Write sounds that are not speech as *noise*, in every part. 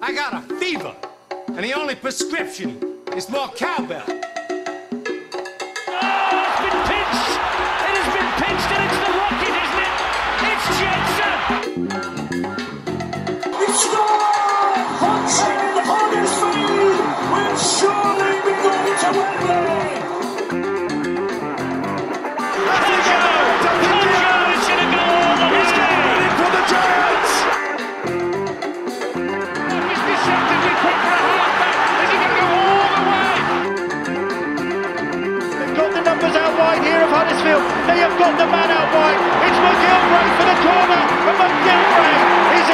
I got a fever, and the only prescription is more cowbell. They have got the man out wide. It's McGillvary for the corner, and McGillvary is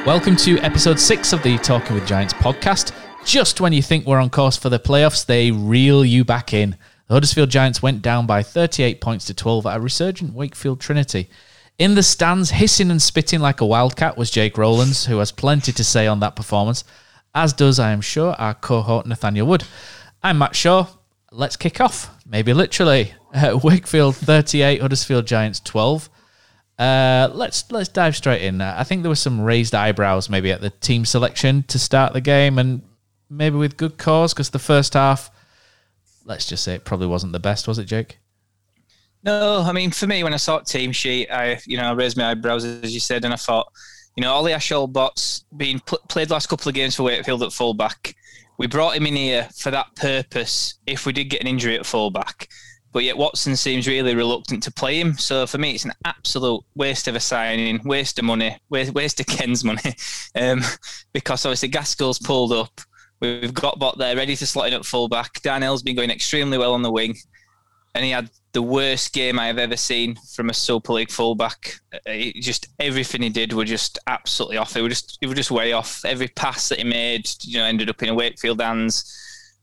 in. Welcome to episode six of the Talking with Giants podcast. Just when you think we're on course for the playoffs, they reel you back in. The Huddersfield Giants went down by 38 points to 12 at a resurgent Wakefield Trinity. In the stands, hissing and spitting like a wildcat was Jake Rowlands, who has plenty to say on that performance, as does, I am sure, our cohort Nathaniel Wood. I'm Matt Shaw. Let's kick off, maybe literally. Uh, *laughs* Wakefield 38, Huddersfield Giants 12. Uh, let's let's dive straight in. Uh, I think there were some raised eyebrows maybe at the team selection to start the game, and maybe with good cause because the first half, let's just say it probably wasn't the best, was it, Jake? No, I mean, for me, when I saw the team sheet, I, you know, I raised my eyebrows, as you said, and I thought, you know, Ollie Ashall Bott's being pl- played last couple of games for Wakefield at fullback. We brought him in here for that purpose if we did get an injury at fullback. But yet Watson seems really reluctant to play him. So for me, it's an absolute waste of a signing, waste of money, waste, waste of Ken's money. *laughs* Um, because obviously Gaskell's pulled up. We've got Bott there ready to slot in at fullback. Darnell's been going extremely well on the wing. And he had the worst game I have ever seen from a Super League fullback. Uh, It just everything he did were just absolutely off. It was just it were just way off. Every pass that he made, you know, ended up in a Wakefield hands.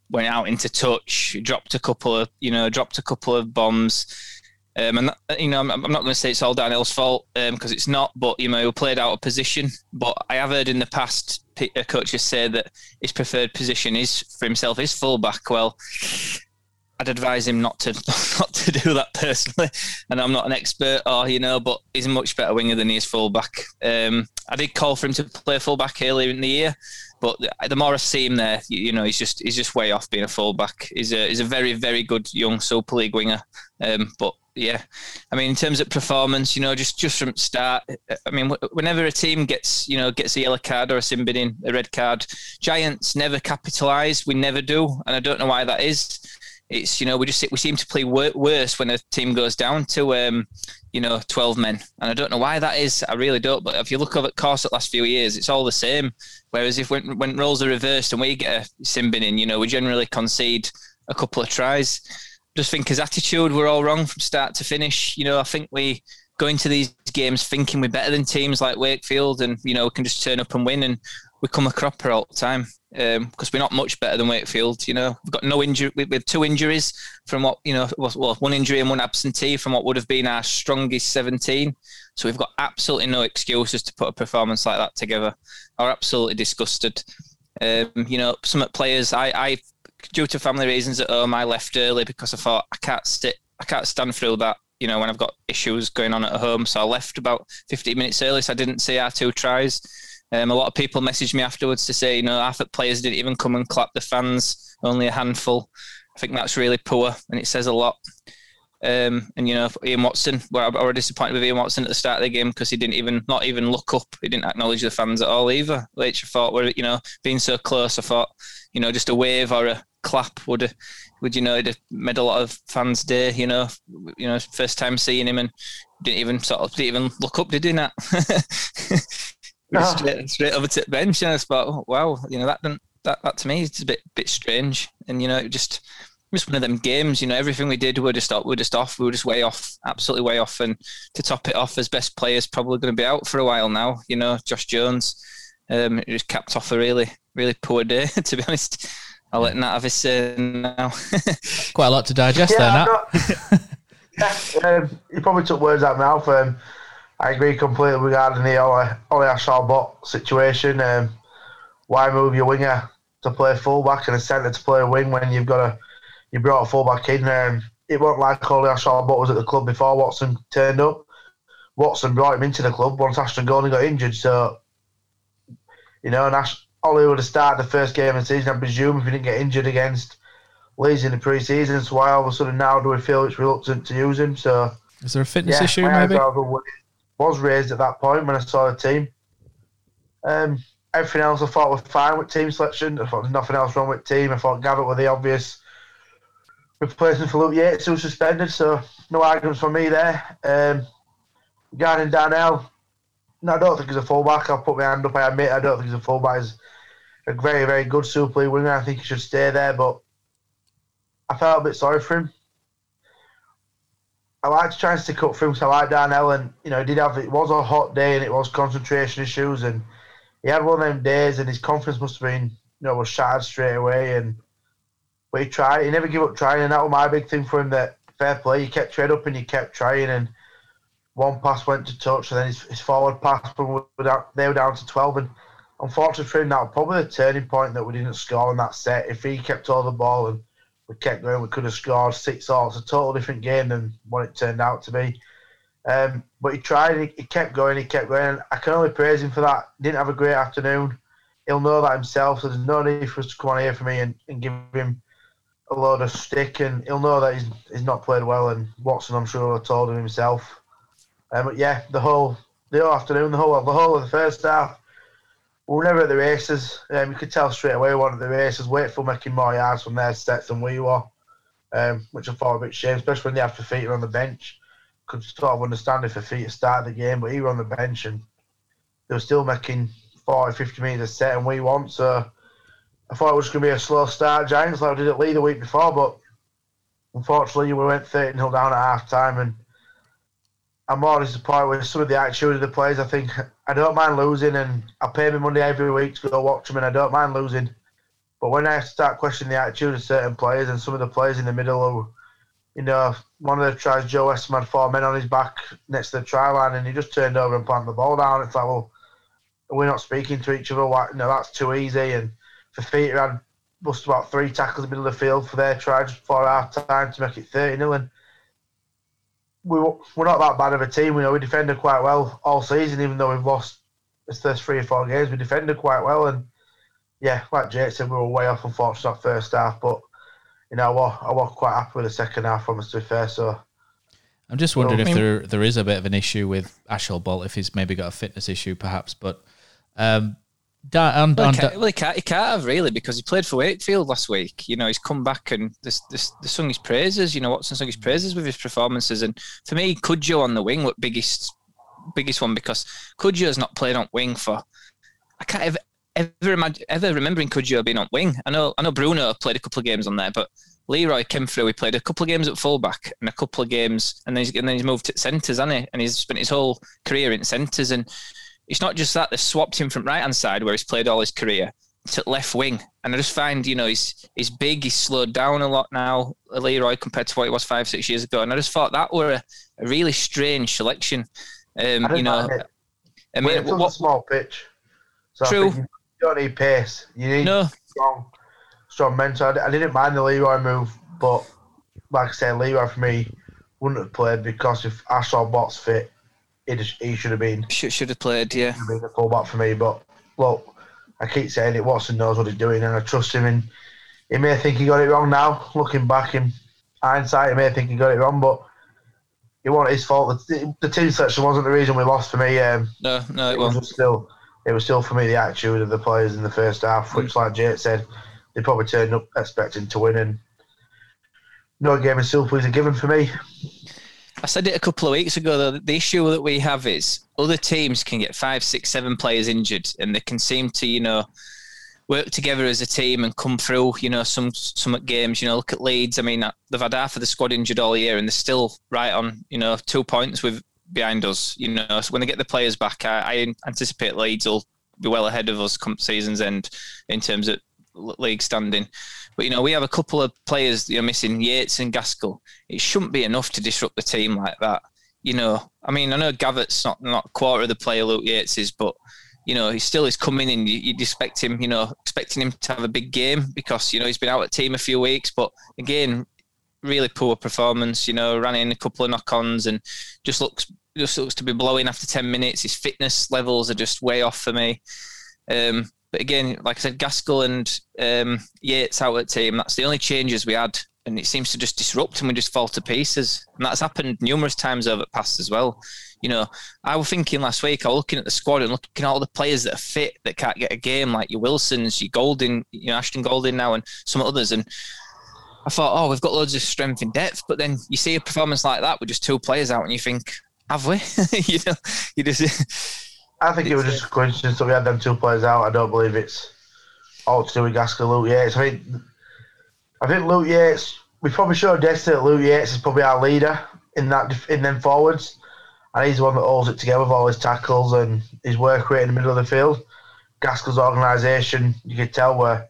Went out into touch, dropped a couple of you know, dropped a couple of bombs. Um, and that, you know, I'm, I'm not going to say it's all Darnell's fault because it's not. But you know, he played out of position. But I have heard in the past uh, coaches say that his preferred position is for himself is fullback. Well, I'd advise him not to *laughs* not to do that personally. And I'm not an expert, or you know, but he's a much better winger than he is fullback. Um, I did call for him to play fullback earlier in the year, but the, more I see him there, you, you know, he's just he's just way off being a fullback. He's a he's a very very good young Super League winger. Um, but yeah, I mean, in terms of performance, you know, just just from start, I mean, whenever a team gets you know gets a yellow card or a sin bin, a red card, Giants never capitalise. We never do, and I don't know why that is it's you know we just we seem to play wor- worse when a team goes down to um, you know 12 men. And I don't know why that is. I really don't. But if you look over at course the last few years it's all the same. Whereas if when, when roles are reversed and we get a sin bin in you know we generally concede a couple of tries. Just think his attitude we're all wrong from start to finish. You know I think we go into these games thinking we're better than teams like Wakefield and you know we can just turn up and win. And we come a cropper all the time because we're not much better than Wakefield. You know, we've got no injury with, with two injuries from what you know, well, one injury and one absentee from what would have been our strongest seventeen. So we've got absolutely no excuses to put a performance like that together. Are absolutely disgusted. Um, you know, some players, I, I, due to family reasons at home, I left early because I thought I can't sit, I can't stand through that. You know, when I've got issues going on at home, so I left about 15 minutes early, so I didn't see our two tries. Um, a lot of people messaged me afterwards to say, you know, half the players didn't even come and clap the fans, only a handful. I think that's really poor and it says a lot. Um, and you know, Ian Watson, well, I was disappointed with Ian Watson at the start of the game because he didn't even, not even look up. He didn't acknowledge the fans at all either. Which I thought were, you know, being so close, I thought, you know, just a wave or a clap would, would you know, it'd made a lot of fans' day. You know, you know, first time seeing him and didn't even sort of didn't even look up, did he? *laughs* Not. straight, straight over to the bench, and I thought, oh, wow, you know, that didn't, that that to me is a bit bit strange, and you know, it just just one of them games. You know, everything we did, we are just we are just off. We were just way off, absolutely way off. And to top it off, as best players probably going to be out for a while now. You know, Josh Jones, um, it just capped off a really really poor day. *laughs* To be honest, I'll let Nat have his say now. *laughs* Quite a lot to digest there, I'm Nat. not- *laughs* yeah, um, you probably took words out of my mouth. Um, I agree completely regarding the Ollie Ashall Bott situation. Um, why move your winger to play fullback and a centre to play wing when you've got a you brought a fullback in? Um, it wasn't like Ollie Ashall Bott was at the club before Watson turned up. Watson brought him into the club once Ashton Golding got injured. So, you know, and Ash, Ollie would have started the first game of the season, I presume, if he didn't get injured against Leeds in the pre-season. So why all of a sudden now do we feel it's reluctant to use him? So Is there a fitness yeah, issue, maybe? Was- raised at that point when I saw the team. Um, everything else I thought was fine with team selection. I thought there's nothing else wrong with team. I thought Gavet were the obvious replacement for Luke Yates, who was suspended, so no arguments from me there. Um, regarding Darnell, no, I don't think he's a fullback. I'll put my hand up. I admit I don't think he's a fullback. He's a very, very good Super League winger. I think he should stay there, but I felt a bit sorry for him. I like to try and stick up for him because I like Darnell, and you know, he did have it was a hot day and it was concentration issues, and he had one of them days, and his confidence must have been, you know, was shattered straight away. And but he tried, he never gave up trying, and that was my big thing for him. That fair play, he kept straight up and he kept trying, and one pass went to touch, and then his, his forward pass, we they were down to twelve, and unfortunately for him, that was probably the turning point that we didn't score in that set. If he kept all the ball and we kept going, we could have scored six all. It's a total different game than what it turned out to be. Um, but he tried, he, he kept going, he kept going. I can only praise him for that. Didn't have a great afternoon. He'll know that himself, so there's no need for us to come on here for me and, and give him a load of stick. And he'll know that he's, he's not played well. And Watson, I'm sure, will have told him himself. Um, but yeah, the whole the whole afternoon, the whole the whole of the first half, we were never at the races. Um, you could tell straight away one of the races. Wakefield making more yards from their sets than we were, um, which I thought a bit shame, especially when they have Fifita on the bench. Could sort of understand if Fifita started the game, but he was on the bench and they were still making 40, 50 metres a set, and we won. So I thought it was going to be a slow start, Giants, like we did at Leigh the week before, but unfortunately we went 13 0 down at half time and I'm more disappointed with some of the attitude of the players. I think I don't mind losing, and I pay my money every week to go watch them, and I don't mind losing. But when I start questioning the attitude of certain players and some of the players in the middle, who, you know, one of the tries, Joe Westerman had four men on his back next to the try line, and he just turned over and planted the ball down. It's like, well, we're not speaking to each other. Why, no, that's too easy. And for Fifita had bust about three tackles in the middle of the field for their try just before half time to make it 30 0. And we, we're not that bad of a team. We know we defended quite well all season, even though we've lost the first three or four games. We defended quite well, and yeah, like Jake said, we were way off unfortunately that first half. But you know, I was, I was quite happy with the second half. From us to be fair, so I'm just wondering Well, if I mean- there there is a bit of an issue with Ashall Bott, if he's maybe got a fitness issue, perhaps. But um, da- and, Well, he can't, well, he can't, he can't have really because he played for Wakefield last week. You know, he's come back and this, this, they sung his praises. You know, Watson sung his praises with his performances. And for me, Cudjoe on the wing, what biggest biggest one because Cudjoe's not played on wing for. I can't ever ever imagine ever remembering Cudjoe being on wing. I know I know Bruno played a couple of games on there, but Leroy came through. He played a couple of games at fullback and a couple of games, and then he's, and then he's moved to centres, hasn't he? And he's spent his whole career in centres. And it's not just that they swapped him from right hand side where he's played all his career to left wing. And I just find, you know, he's he's big, he's slowed down a lot now, Leroy, compared to what he was five, six years ago. And I just thought that were a, a really strange selection. Um, I you know, it. I mean, Wakefield's what, a small pitch. So True. you don't need pace. You need no, strong, strong mental. I di- I didn't mind the Leroy move, but like I said, Leroy for me wouldn't have played because if Ashall Bott's fit, he, just, he should have been should, should have played, yeah. should have been the fullback for me. But look, I keep saying it. Watson knows what he's doing, and I trust him. And he may think he got it wrong now. Looking back in hindsight, he may think he got it wrong, but it wasn't his fault. The, the team selection wasn't the reason we lost for me. Um, No, no, it it was wasn't. still it was still for me the attitude of the players in the first half, which, like Jake said, they probably turned up expecting to win, and no game of Super is a given for me. I said it a couple of weeks ago. The issue that we have is other teams can get five, six, seven players injured, and they can seem to, you know, work together as a team and come through. You know, some some games. You know, look at Leeds. I mean, they've had half of the squad injured all year, and they're still right on. You know, two points with behind us. You know, so when they get the players back, I, I anticipate Leeds will be well ahead of us come season's end in terms of league standing. But you know, we have a couple of players you know missing Yates and Gaskell. It shouldn't be enough to disrupt the team like that. You know, I mean, I know Gavet's not not quarter of the player Luke Yates is, but you know, he still is coming in. You- You'd expect him, you know, expecting him to have a big game because you know he's been out at team a few weeks. But again, really poor performance. You know, ran in a couple of knock-ons and just looks just looks to be blowing after 10 minutes. His fitness levels are just way off for me. Um, but again, like I said, Gaskell and um, Yates out at team, that's the only changes we had. And it seems to just disrupt and we just fall to pieces. And that's happened numerous times over the past as well. You know, I was thinking last week, I was looking at the squad and looking at all the players that are fit that can't get a game, like your Wilsons, your Golding, you know, Ashton Golding now, and some others. And I thought, oh, we've got loads of strength and depth. But then you see a performance like that with just two players out, and you think, have we? *laughs* you know, you just. I think it was just a coincidence that we had them two players out. I don't believe it's all to do with Gaskell Luke Yates. I think, I think Luke Yates, we probably showed yesterday that Luke Yates is probably our leader in that in them forwards. And he's the one that holds it together with all his tackles and his work rate in the middle of the field. Gaskell's organisation, you could tell, where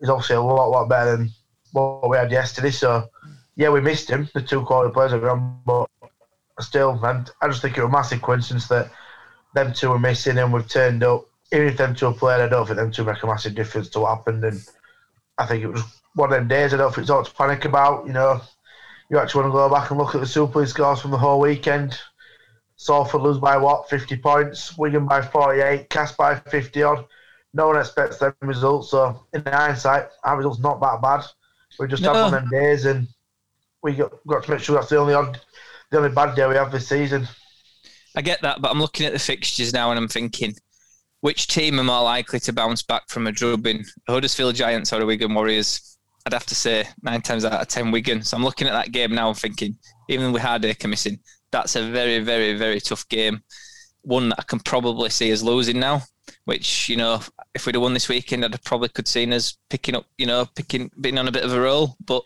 he's obviously a lot, lot better than what we had yesterday. So, yeah, we missed him, the two quality players are gone, but still, and I just think it was a massive coincidence that them two were missing and we've turned up. Even if them two are playing, I don't think them two make a massive difference to what happened. And I think it was one of them days I don't think it's all to panic about. You know, you actually want to go back and look at the Super League scores from the whole weekend. Salford lose by what, 50 points, Wigan by 48, Cast by 50 odd. No one expects them results. So, in hindsight, our results not that bad. We just No. had one of them days and we got, got to make sure that's the only odd, the only bad day we have this season. I get that, but I'm looking at the fixtures now and I'm thinking, which team are more likely to bounce back from a drubbing? Huddersfield Giants or the Wigan Warriors? I'd have to say nine times out of ten Wigan. So I'm looking at that game now and thinking, even with Hardaker missing, that's a very, very, very tough game. One that I can probably see us losing now. Which you know, if we'd have won this weekend, I'd have probably could seen us picking up, you know, picking, being on a bit of a roll. But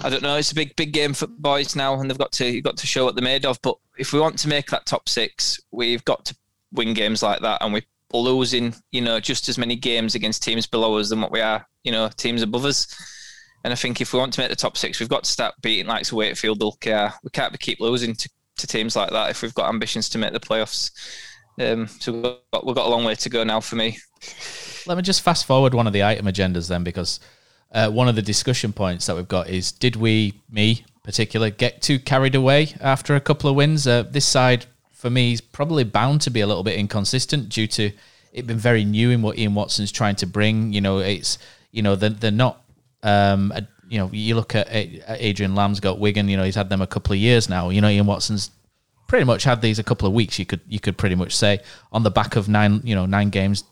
I don't know. It's a big, big game for boys now, and they've got to, you've got to show what they're made of. But if we want to make that top six, we've got to win games like that, and we're losing, you know, just as many games against teams below us than what we are, you know, teams above us. And I think if we want to make the top six, we've got to start beating like Wakefield, Ulker. We can't keep losing to, to teams like that if we've got ambitions to make the playoffs. Um, so we've got, we've got a long way to go now for me. Let me just fast forward one of the item agendas then, because uh, one of the discussion points that we've got is: Did we, me particular, get too carried away after a couple of wins? Uh, this side, for me, is probably bound to be a little bit inconsistent due to it being very new in what Ian Watson's trying to bring. You know, it's you know they're, they're not. Um, a, you know, you look at Adrian Lam's got Wigan. You know, he's had them a couple of years now. You know, Ian Watson's pretty much had these a couple of weeks. You could you could pretty much say on the back of nine you know nine games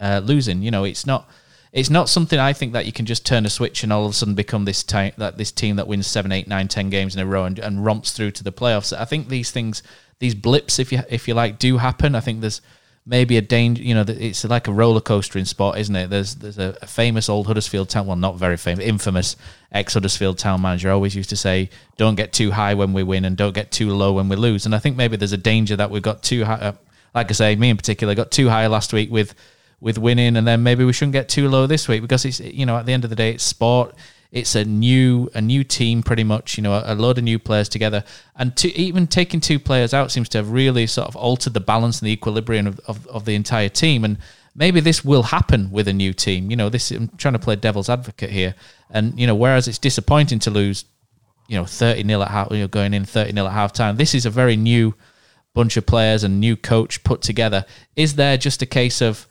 uh, losing. You know, it's not it's not something I think that you can just turn a switch and all of a sudden become this time that this team that wins seven, eight, nine, ten games in a row and, and romps through to the playoffs. I think these things, these blips, if you if you like, do happen. I think there's maybe a danger. You know, it's like a roller coaster in sport, isn't it? There's there's a, a famous old Huddersfield town, well, not very famous, infamous ex Huddersfield town manager always used to say, "Don't get too high when we win, and don't get too low when we lose." And I think maybe there's a danger that we've got too high. Uh, like I say, me in particular got too high last week with with winning, and then maybe we shouldn't get too low this week because it's you know at the end of the day it's sport. It's a new a new team pretty much, you know, a, a load of new players together, and to even taking two players out seems to have really sort of altered the balance and the equilibrium of, of, of the entire team. And maybe this will happen with a new team. You know, this I'm trying to play devil's advocate here, and you know, whereas it's disappointing to lose, you know, thirty nil at half, you know, going in thirty nil at half time. This is a very new bunch of players and new coach put together. Is there just a case of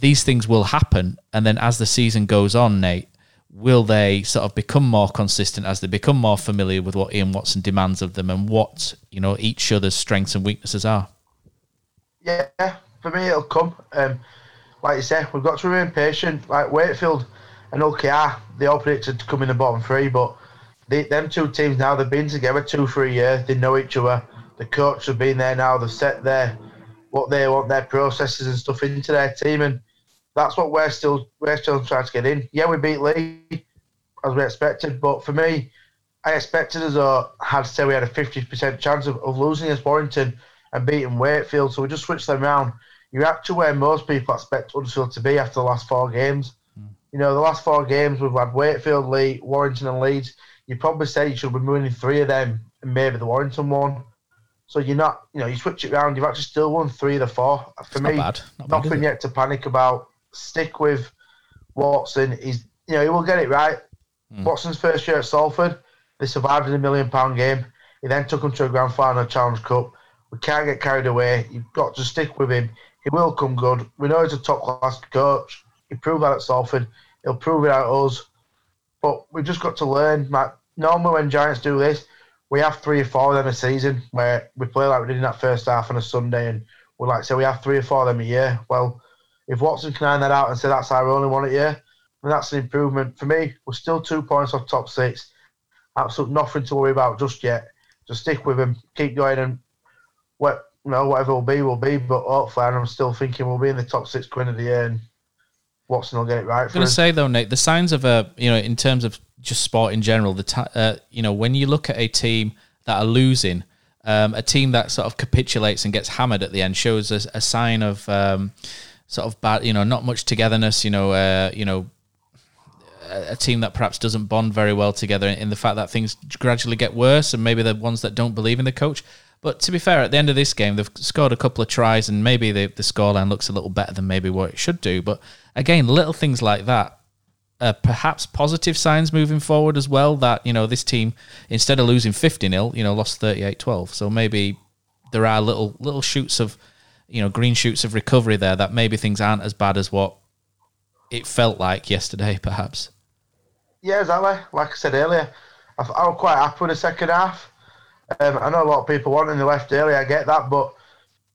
these things will happen, and then as the season goes on, Nate, will they sort of become more consistent as they become more familiar with what Ian Watson demands of them and what you know each other's strengths and weaknesses are? Yeah, for me it'll come. Um, like you said, we've got to remain patient. Like Wakefield and Hull KR, they all to come in the bottom three, but they, them two teams now they've been together two, three years. They know each other. The coach have been there now. They've set their what they want, their processes and stuff into their team, and that's what we're still we're still trying to get in. Yeah, we beat Leigh as we expected, but for me, I expected us uh had to say we had a fifty percent chance of, of losing against Warrington and beating Wakefield, so we just switched them around. You're actually where most people expect Huddersfield to be after the last four games. You know, the last four games we've had Wakefield, Leigh, Warrington, and Leeds. You probably say you should be winning three of them, and maybe the Warrington one. So you're not, you know, you switch it around. You've actually still won three of the four. For not me. Not bad, is nothing it? yet to panic about. Stick with Watson. He's, you know, he will get it right. Hmm. Watson's first year at Salford, they survived in a million pound game. He then took them to a grand final Challenge Cup. We can't get carried away. You've got to stick with him. He will come good. We know he's a top class coach. He proved that at Salford. He'll prove it at us. But we've just got to learn. Like, normally when Giants do this, we have three or four of them a season where we play like we did in that first half on a Sunday, and we like say we have three or four of them a year. Well, if Watson can iron that out and say that's our only one a year, then that's an improvement. For me, we're still two points off top six. Absolutely nothing to worry about just yet. Just stick with him, keep going, and what you know, whatever will be will be. But hopefully, I'm still thinking we'll be in the top six quinn of the year, and Watson will get it right. I'm going to say though, Nate, the signs of a you know in terms of just sport in general, the ta- uh, you know when you look at a team that are losing, um, a team that sort of capitulates and gets hammered at the end shows a, a sign of um, sort of bad, you know, not much togetherness. You know, uh, you know, a team that perhaps doesn't bond very well together in the fact that things gradually get worse, and maybe the ones that don't believe in the coach. But to be fair, at the end of this game, they've scored a couple of tries, and maybe the the scoreline looks a little better than maybe what it should do. But again, little things like that. Uh, perhaps positive signs moving forward as well that you know this team instead of losing 50 nil you know lost 38-12 so maybe there are little little shoots of you know green shoots of recovery there that maybe things aren't as bad as what it felt like yesterday perhaps Yeah, exactly. Like I said earlier, I, I was quite happy with the second half. Um, I know a lot of people wanting the left early. I get that, but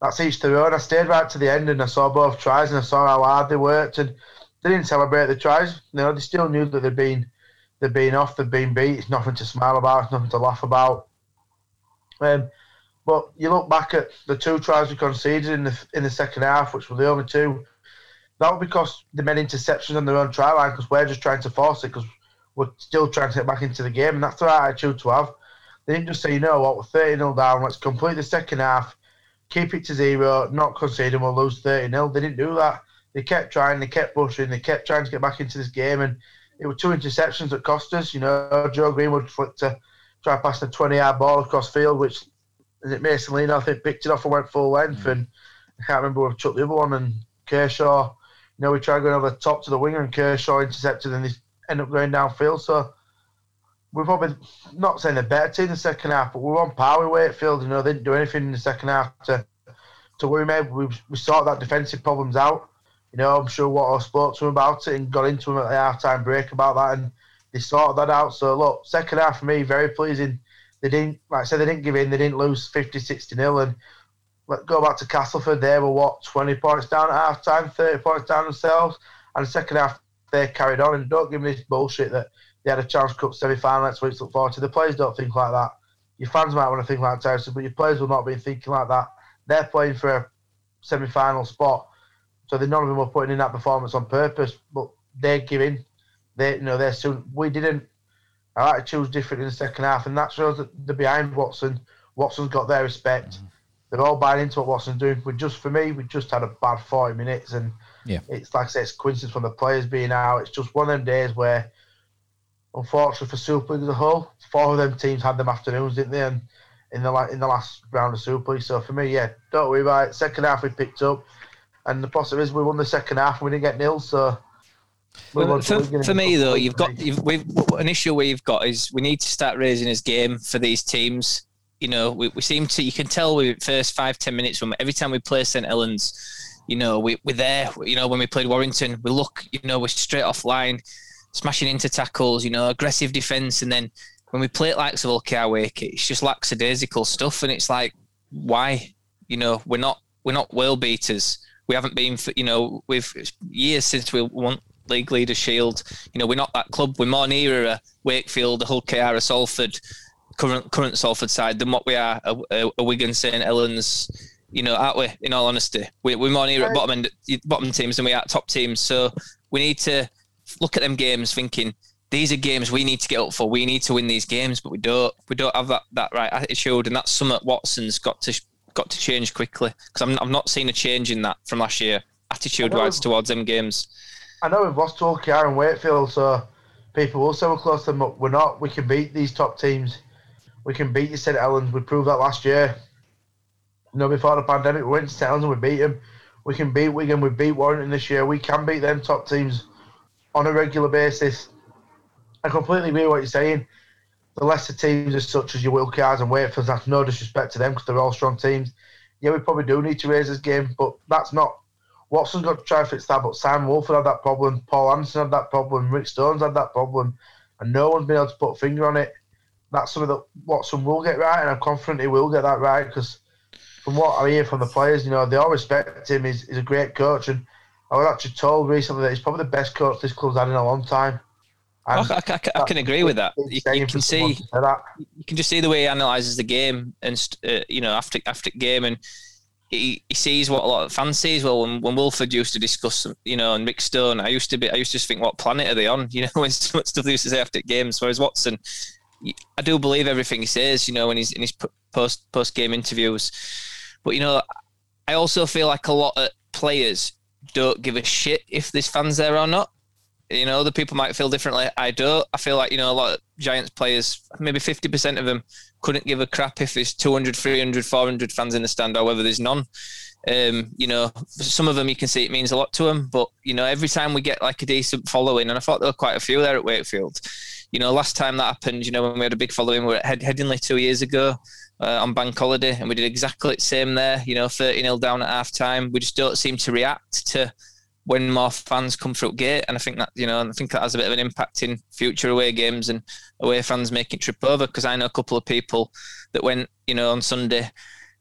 that's each their own. I stayed right to the end and I saw both tries and I saw how hard they worked and they didn't celebrate the tries. You know, they still knew that they'd been they'd been off, they'd been beat. It's nothing to smile about. It's nothing to laugh about. Um, but you look back at the two tries we conceded in the in the second half, which were the only two. That was because they made interceptions on their own try line because we're just trying to force it because we're still trying to get back into the game, and that's the right attitude to have. They didn't just say, you know what, we're 30 0 down, let's complete the second half, keep it to zero, not concede, and we'll lose 30 0. They didn't do that. They kept trying, they kept pushing, they kept trying to get back into this game, and it were two interceptions that cost us. You know, Joe Greenwood flicked to try past a 20 yard ball across field, which is it Mason Lino, I think, picked it off and went full length, hmm. and I can't remember who took the other one, and Kershaw. You know, we tried going over the top to the winger, and Kershaw intercepted, and they end up going downfield. So we're probably not saying they're better team in the second half, but we're on par with Wakefield. You know, they didn't do anything in the second half to to worry me. We we sorted that defensive problems out. You know, I'm sure what I spoke to him about it and got into him at the half time break about that, and they sorted that out. So look, second half for me, very pleasing. They didn't, like I said, they didn't give in. They didn't lose 50, 60 nil, and let go back to Castleford. They were what 20 points down at half time, 30 points down themselves, and the second half they carried on. And don't give me this bullshit that they had a Challenge Cup semi final next week look forward to. The players don't think like that. Your fans might want to think like that, but your players will not be thinking like that. They're playing for a semi final spot, so they none of them were putting in that performance on purpose, but they're giving. They, you know, they're soon. We didn't. Our attitude's different in the second half, and that shows that they're behind Watson. Watson's got their respect. Mm-hmm. They're all buying into what Watson's doing. We just, for me, we just had a bad 40 minutes, and Yeah. it's like I said, it's coincidence from the players being out. It's just one of them days where, unfortunately for Super League as a whole, four of them teams had them afternoons, didn't they? And in the in the last round of Super League. So for me, yeah, don't worry about it. Second half we picked up, and the positive is we won the second half and we didn't get nil. So we Well, won- for, for me though, you've got you've, we've an issue we've got is we need to start raising his game for these teams. You know, we, we seem to you can tell with the first five ten minutes from every time we play St Helens, you know, we we're there. You know, when we played Warrington, we look, you know, we're straight off line, smashing into tackles. You know, aggressive defence, and then when we play it like Savokia Wake, it's just lackadaisical stuff, and it's like, why? You know, we're not we're not world beaters. We haven't been, for, you know, we've years since we won league leader shield. You know, we're not that club. We're more nearer a Wakefield, a Hull KR, a Salford, current current Salford side than what we are a, a, a Wigan, St Helens. You know, aren't we? In all honesty, we, we're more near at bottom end, bottom teams than we are at top teams. So we need to look at them games, thinking these are games we need to get up for. We need to win these games, but we don't. We don't have that, that right attitude, and that's something Watson's got to got to change quickly because I'm I'm not seeing a change in that from last year, attitude wise towards them games. I know we've lost to Hull KR and Wakefield, so people will say we're close to them, but we're not. We can beat these top teams. We can beat you, St Helens. We proved that last year. You know, before the pandemic, we went to St Helens and we beat them. We can beat Wigan. We beat Warrington this year. We can beat them top teams on a regular basis. I completely agree with what you're saying. the lesser teams as such as your Wilkars and Wakefields, that's no disrespect to them because they're all strong teams. Yeah, we probably do need to raise this game, but that's not. Watson's got to try and fix that, but Sam Woolford had that problem, Paul Anderson had that problem, Rick Stones had that problem, and no one's been able to put a finger on it. That's something that Watson will get right, and I'm confident he will get that right because from what I hear from the players, you know, they all respect him. He's, he's a great coach, and I was actually told recently that he's probably the best coach this club's had in a long time. I, I, I, I can agree with that. You, you can see that. you can just see the way he analyzes the game and uh, you know after after game and he, he sees what a lot of fans see well. When, when Woolford used to discuss, you know, and Mick Stone, I used to be, I used to just think, what planet are they on? *laughs* You know, when *laughs* stuff they used to say after games. Whereas Watson, I do believe everything he says. You know, when he's in his post post game interviews. But you know, I also feel like a lot of players don't give a shit if there's fans there or not. You know, other people might feel differently. I don't. I feel like, you know, a lot of Giants players, maybe 50% of them couldn't give a crap if there's 200, 300, 400 fans in the stand or whether there's none. Um, you know, some of them you can see it means a lot to them, but you know, every time we get like a decent following, and I thought there were quite a few there at Wakefield. You know, last time that happened, you know, when we had a big following, we were at Head- Headingley two years ago uh, on Bank Holiday, and we did exactly the same there. You know, 30 0 down at half time. We just don't seem to react to when more fans come through gate, and I think that you know, I think that has a bit of an impact in future away games and away fans making trip over. Because I know a couple of people that went, you know, on Sunday,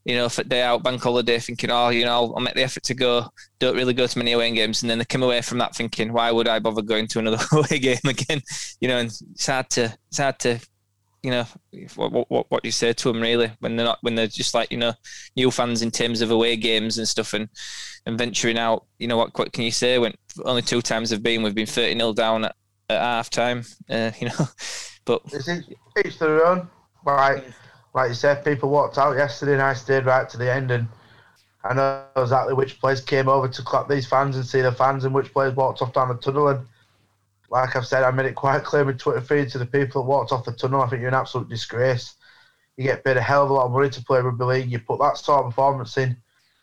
you know, for day out bank holiday, thinking, oh, you know, I'll, I'll make the effort to go. Don't really go to many away games, and then they come away from that thinking, why would I bother going to another *laughs* away game again? You know, and it's hard to, it's hard to. You know what, what what you say to them really when they're not when they're just like you know new fans in terms of away games and stuff and and venturing out. You know what? What can you say? When only two times have been, we've been thirty 0 down at, at half time. Uh, *laughs* you know, but It's each, each their own. Like, like you said, people walked out yesterday and I stayed right to the end and I know exactly which players came over to clap these fans and see the fans and which players walked off down the tunnel and like I've said, I made it quite clear with Twitter feed to the people that walked off the tunnel. I think you're an absolute disgrace. You get paid a hell of a lot of money to play rugby league. You put that sort of performance in.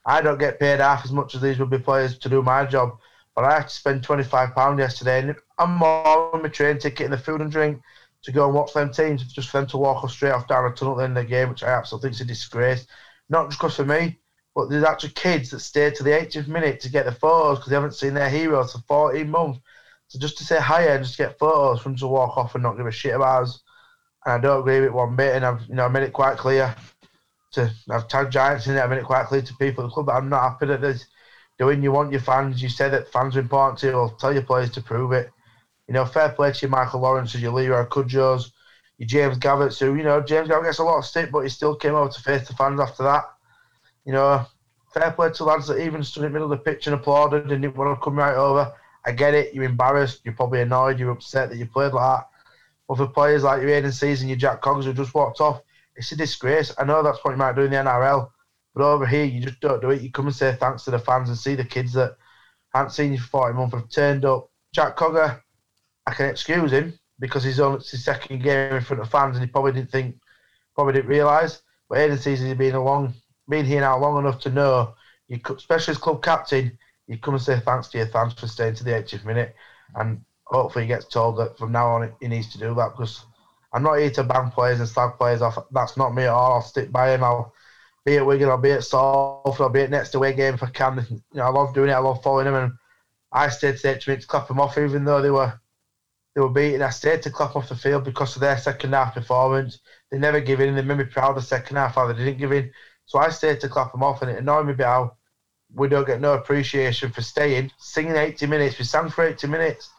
I don't get paid half as much as these rugby players to do my job, but I had to spend twenty five pound yesterday, and I'm more on my train ticket and the food and drink to go and watch them teams, just for them to walk us straight off down a tunnel at the end of the game, which I absolutely think is a disgrace. Not just because for me, but there's actually kids that stayed to the 80th minute to get the photos because they haven't seen their heroes for 14 months. So just to say hi and just get photos them to walk off and not give a shit about us. And I don't agree with it one bit. And I've you know made it quite clear to I've tagged Giants in it. I've made it quite clear to people at the club that I'm not happy that there's doing. You want your fans. You say that fans are important to you. Well, tell your players to prove it. You know, fair play to your Michael Lawrence, your Leroy Cudjoes, your James Gavet, who, you know, James Gavet gets a lot of stick, but he still came over to face the fans after that. You know, fair play to lads that even stood in the middle of the pitch and applauded and didn't want to come right over. I get it, you're embarrassed, you're probably annoyed, you're upset that you played like that. But for players like your Aiden Sezer, your Jack Cogs who just walked off, it's a disgrace. I know that's what you might do in the NRL, but over here you just don't do it. You come and say thanks to the fans and see the kids that haven't seen you for 40 months have turned up. Jack Cogger, I can excuse him because he's on his second game in front of fans and he probably didn't think, probably didn't realise. But Aiden Sezer, he's been along, been here now long enough to know, you especially as club captain, you come and say thanks to your fans for staying to the 80th minute, and hopefully he gets told that from now on he needs to do that because I'm not here to ban players and slag players off. That's not me at all. I'll stick by him. I'll be at Wigan, I'll be at Salford, I'll be at next away game if I can. You know, I love doing it. I love following him, and I stayed to the 80 minutes to clap them off, even though they were they were beaten. I stayed to clap off the field because of their second half performance. They never give in. They made me proud of the second half how they didn't give in. So I stayed to clap them off, and it annoyed me bit how we don't get no appreciation for staying, singing 80 minutes. We sang for 80 minutes.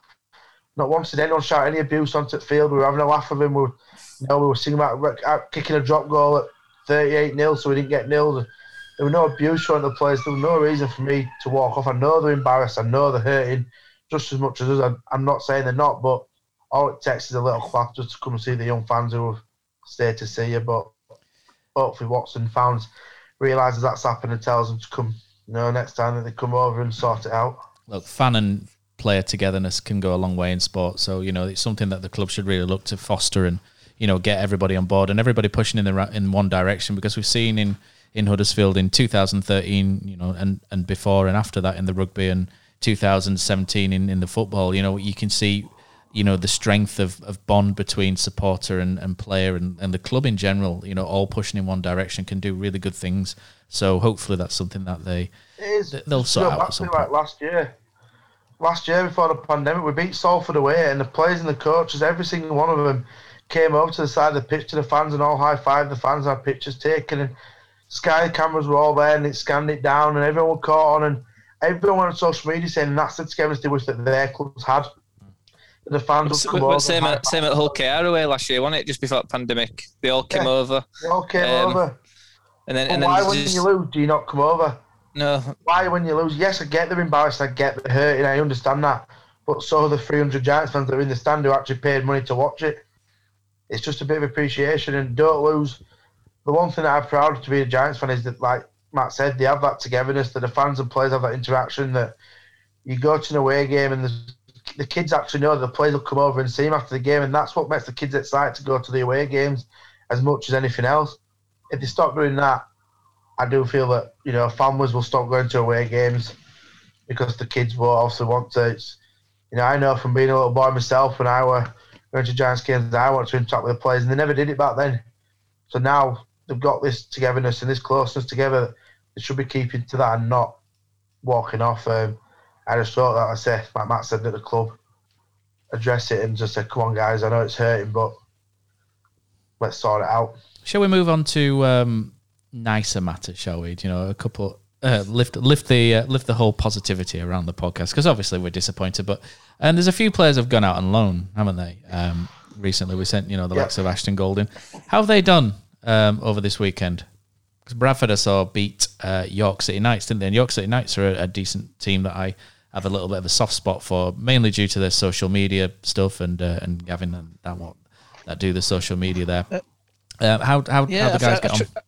Not once did anyone shout any abuse onto the field. We were having a laugh with him. We were, you know, we were singing about kicking a drop goal at 38 nil, so we didn't get nilled. There was no abuse from the players. There was no reason for me to walk off. I know they're embarrassed. I know they're hurting just as much as us. I'm, I'm not saying they're not, but all it takes is a little clap just to come and see the young fans who have stayed to see you. But hopefully, Watson fans realises that's happened and tells them to come know, next time that they come over and sort it out. Look, fan and player togetherness can go a long way in sport. So you know, it's something that the club should really look to foster and you know get everybody on board and everybody pushing in the ra- in one direction because we've seen in in Huddersfield in 2013, you know, and and before and after that in the rugby and 2017 in in the football, you know, you can see you know the strength of, of bond between supporter and, and player and, and the club in general you know all pushing in one direction can do really good things so hopefully that's something that they they'll sort out some like last year. Last year before the pandemic, we beat Salford away, and the players and the coaches, every single one of them, came over to the side of the pitch to the fans and all high five the fans. Had pictures taken, and Sky cameras were all there, and it scanned it down, and everyone caught on, and everyone on social media saying that's the togetherness they wish that their clubs had. The fans But, come over. same at same at Hull KR away last year, wasn't it? Just before the pandemic, they all came Yeah. over, They all came um, over. and then But and then why, when just, you lose, do you not come over? no, why when you lose? Yes, I get they're embarrassed. I get they're hurting. I understand that. But so are the 300 Giants fans that are in the stand who actually paid money to watch it. It's just a bit of appreciation and don't lose. The one thing that I'm proud of to be a Giants fan is that, like Matt said, they have that togetherness, that the fans and players have that interaction, that you go to an away game and the, the kids actually know the players will come over and see them after the game, and that's what makes the kids excited to go to the away games as much as anything else. If they stop doing that, I do feel that you know families will stop going to away games because the kids will also want to. It's, you know, I know from being a little boy myself when I were going to Giants games, I wanted to interact with the players, and they never did it back then. So now they've got this togetherness and this closeness together. They should be keeping to that and not walking off. Um, I just thought that I said, like Matt said at the club, address it and just say, "Come on, guys, I know it's hurting, but let's sort it out." Shall we move on to um, nicer matters? Shall we? You know, a couple uh, lift lift the uh, lift the whole positivity around the podcast because obviously we're disappointed, but and there's a few players have gone out on loan, haven't they? Um, recently, we sent you know the likes of Ashton Golding. How have they done um, over this weekend? Because Bradford I saw beat uh, York City Knights, didn't they? And York City Knights are a, a decent team that I have a little bit of a soft spot for, mainly due to their social media stuff and uh, and Gavin and that what that do the social media there. Um, how how Yeah, how the I guys fe- get I on? tr-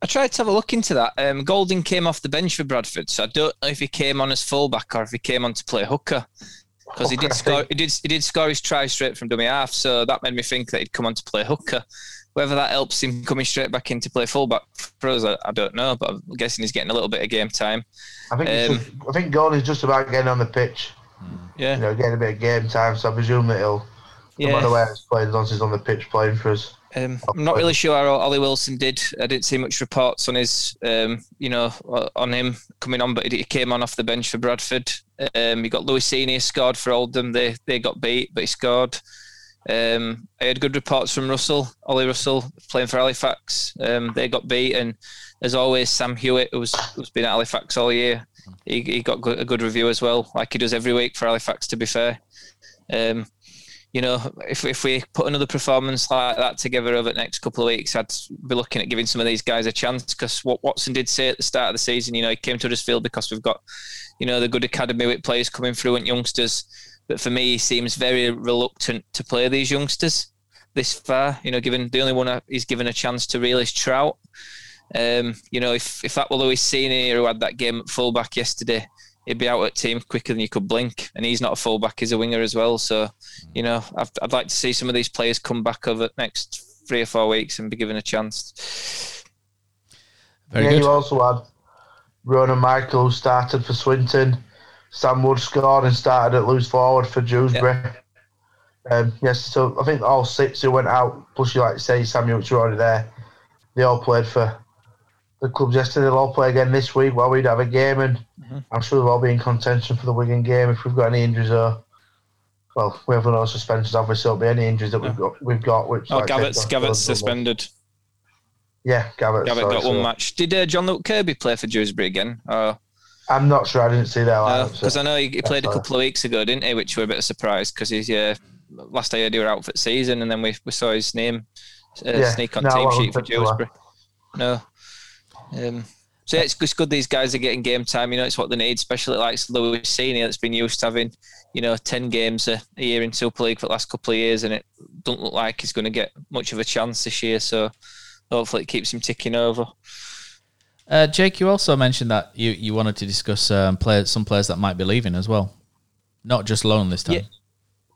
I tried to have a look into that. Um, Golding came off the bench for Bradford, so I don't know if he came on as fullback or if he came on to play hooker. Because he did score, he did he did score his try straight from dummy half, so that made me think that he'd come on to play hooker. Whether that helps him coming straight back in to play fullback for us, I, I don't know. But I'm guessing he's getting a little bit of game time. I think Um, just, I think Golding's just about getting on the pitch. Yeah, you know, getting a bit of game time. So I presume that he'll, no yeah. matter where he's playing, as long as he's on the pitch playing for us. Um, I'm not really sure how Ollie Wilson did. I didn't see much reports on his, um, you know, on him coming on, but he he came on off the bench for Bradford. Um, you got Louis Senior scored for Oldham. They they got beat, but he scored. Um, I had good reports from Russell, Ollie Russell, playing for Halifax. Um, they got beat, and as always, Sam Hewitt, who's who's been at Halifax all year, he, he got a good review as well, like he does every week for Halifax. To be fair, um, you know, if if we put another performance like that together over the next couple of weeks, I'd be looking at giving some of these guys a chance. Because what Watson did say at the start of the season, you know, he came to Huddersfield because we've got, you know, the good academy with players coming through and youngsters. But for me, he seems very reluctant to play these youngsters this far. You know, given the only one he's given a chance to really is Trout. Um, you know, if if that were Louis Senior who had that game at fullback yesterday, he'd be out at team quicker than you could blink. And he's not a fullback; he's a winger as well. So, you know, I'd, I'd like to see some of these players come back over the next three or four weeks and be given a chance. Very yeah, good. you also had Ronan Michael who started for Swinton. Sam Wood scored and started at loose forward for Dewsbury. Um, yes, so I think all six who went out, plus you like to say Samuel, which were already there, they all played for the clubs yesterday. They'll all play again this week while we'd have a game, and I'm sure they'll all be in contention for the Wigan game if we've got any injuries or. Well, we have no suspensions. Obviously, there'll be any injuries that we've got. We've got which. Oh, like Gavet's, Gavet's Dillon's done suspended. Yeah, Gavet. Gavet sorry, got so- one match. Did uh, John Luke Kirby play for Dewsbury again? Or I'm not sure. I didn't see that because I know he, he played a couple of weeks ago, didn't he? Which were a bit of surprise because he's uh, last I heard he were out for the season, and then we, we saw his name uh, Yeah, sneak on no, team sheet for Dewsbury. No. Um, so yeah, it's, it's good these guys are getting game time. You know, it's what they need, especially like Louis Senior that's been used to having, you know, ten games a, a year in Super League for the last couple of years, and it don't look like he's going to get much of a chance this year. So hopefully it keeps him ticking over. Uh, Jake, you also mentioned that you, you wanted to discuss um, players, some players that might be leaving as well, not just loan this time. Yeah.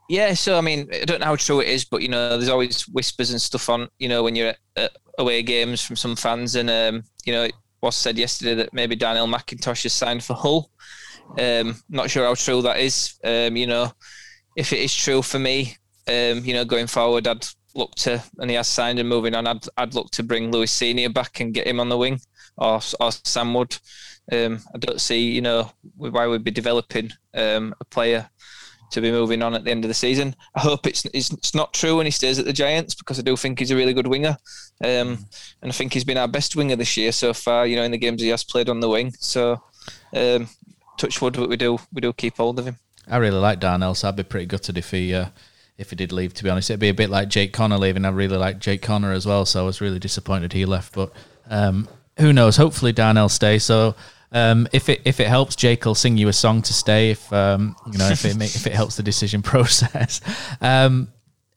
Yeah, so I mean, I don't know how true it is, but you know, there's always whispers and stuff on, you know, when you're at, away games from some fans, and um, you know, it was said yesterday that maybe Darnell McIntosh has signed for Hull. Um, not sure how true that is. Um, you know, if it is true for me, um, you know, going forward, I'd look to, and he has signed and moving on. I'd I'd look to bring Louis Senior back and get him on the wing, or or Sam Wood. Um, I don't see, you know, why we'd be developing um, a player to be moving on at the end of the season. I hope it's it's not true when he stays at the Giants because I do think he's a really good winger, um, and I think he's been our best winger this year so far. You know, in the games he has played on the wing. So, um, touch wood, but we do we do keep hold of him. I really like Darnell, so I'd be pretty gutted if he uh, if he did leave. To be honest, it'd be a bit like Jake Connor leaving. I really like Jake Connor as well, so I was really disappointed he left. But um, who knows? Hopefully Darnell stays. So um, if it if it helps, Jake will sing you a song to stay. If um, you know if it make, if it helps the decision *laughs* process. Um,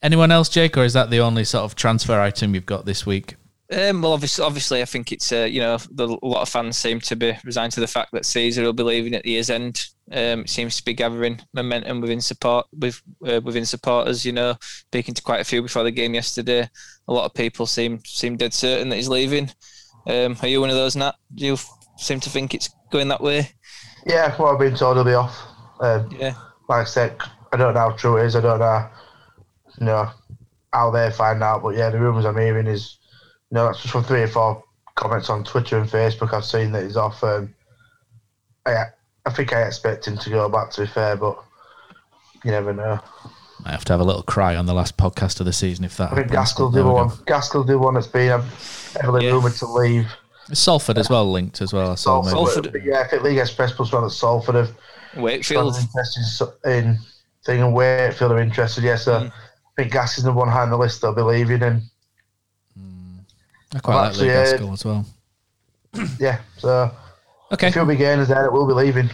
anyone else, Jake, or is that the only sort of transfer item you've got this week? Um, well, obviously, obviously, I think it's uh, you know the, a lot of fans seem to be resigned to the fact that Sezer will be leaving at the year's end. Um, it seems to be gathering momentum within support with uh, within supporters. You know, speaking to quite a few before the game yesterday, a lot of people seem seem dead certain that he's leaving. Um, are you one of those, Nat? Do you seem to think it's going that way? Yeah, what I've been told, he'll be off. Um, Yeah, like I said, I don't know how true it is. I don't know, you know, how they find out. But yeah, the rumours I'm hearing is, you know, that's just from three or four comments on Twitter and Facebook. I've seen that he's off. Um, I, I think I expect him to go back. To be fair, but you never know. I have to have a little cry on the last podcast of the season if that. I think Gaskell but did there we one. Gaskell did one that's been um, heavily Yeah. rumoured to leave. Salford as well linked as well. I saw. Salford, Salford. but yeah, I think League Express plus one at Salford have Wakefield. got interested in thing and Wakefield are interested. Yeah, so Mm. I think Gas is the one high on the list. They'll be leaving, and I quite Well, like Lee actually, uh, Gaskell as well. yeah, so Okay, a few big gainers there that will be leaving.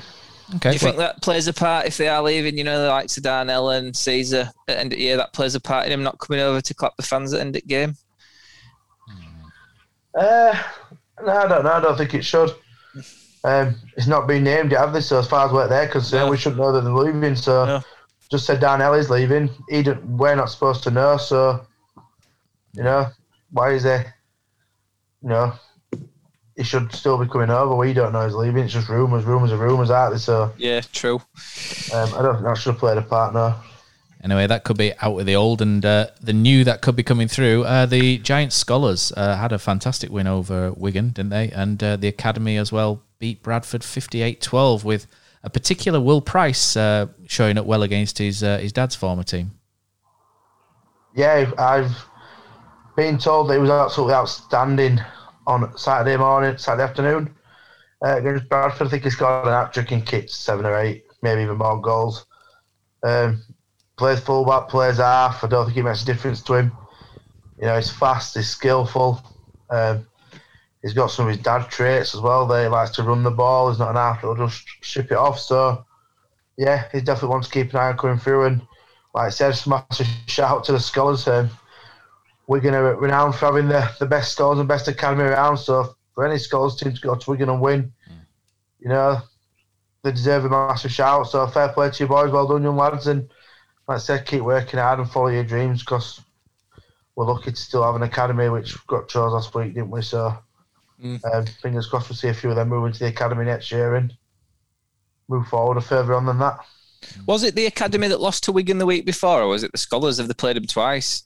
Okay. Do you think that plays a part if they are leaving? You know, the likes of Darnell and Sezer at the end of year, that plays a part in him not coming over to clap the fans at the end of the game. Uh, no, I don't know. I don't think it should. Um, it's not been named yet, have they? So as far as we're there concerned, No. we shouldn't know that they're leaving. So No. just said Darnell is leaving. He didn't, we're not supposed to know. So you know why is there? You know, he should still be coming over. We don't know he's leaving. It's just rumours, rumours, are rumours, aren't they? So Yeah, true. um, I don't think that should have played a part. No. Anyway, that could be out with the old and uh, the new that could be coming through. Uh, the Giant Scholars uh, had a fantastic win over Wigan, didn't they? And uh, the Academy as well beat Bradford 58 12 with a particular Will Price uh, showing up well against his uh, his dad's former team. Yeah, I've been told that he was absolutely outstanding on Saturday morning, Saturday afternoon uh, against Bradford. I think he's got an hat trick and kits, seven or eight, maybe even more goals. Um, plays fullback, plays half. I don't think it makes a difference to him. You know, he's fast, he's skillful. Um, he's got some of his dad traits as well. He likes to run the ball. He's not an half that'll just ship it off. So, yeah, he definitely wants to keep an eye on coming through. And like I said, massive shout out to the scholars. Um, Wigan are renowned for having the, the best scholars and best academy around. So for any scholars team to go to Wigan and win, you know, they deserve a massive shout. So fair play to you boys. Well done, young lads. And like I said, keep working hard and follow your dreams because we're lucky to still have an academy, which got chose last week, didn't we? So Mm. um, fingers crossed we'll see a few of them move into the academy next year and move forward or further on than that. Was it the academy that lost to Wigan the week before, or was it the Scholars? Have they played them twice?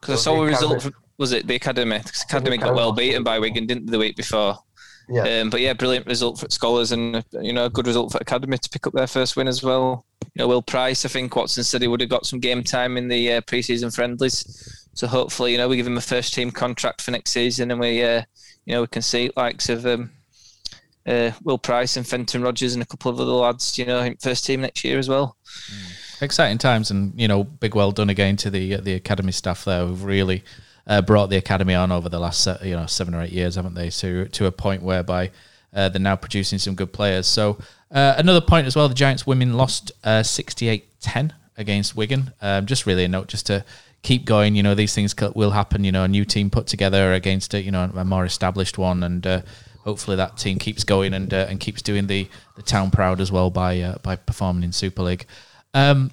Because I Was saw the a result. From, was it the academy? 'Cause academy got well beaten by Wigan, didn't they, the week before? Yeah. Um, but yeah, brilliant result for Scholars, and uh, you know, a good result for academy to pick up their first win as well. You know, Will Price, I think Watson said he would have got some game time in the uh, preseason friendlies. So hopefully, you know, we give him a first team contract for next season, and we, uh, you know, we can see likes of um, uh, Will Price and Fenton Rogers and a couple of other lads, you know, in first team next year as well. Exciting times, and you know, big well done again to the the academy staff there who've really uh, brought the academy on over the last you know seven or eight years, haven't they? To to a point whereby uh, they're now producing some good players. So uh, another point as well, the Giants women lost uh, 68-10 against Wigan. Um, just really a note, just to keep going. You know, these things will happen. You know, a new team put together against a you know a more established one, and uh, hopefully that team keeps going and uh, and keeps doing the the town proud as well by uh, by performing in Super League. Um,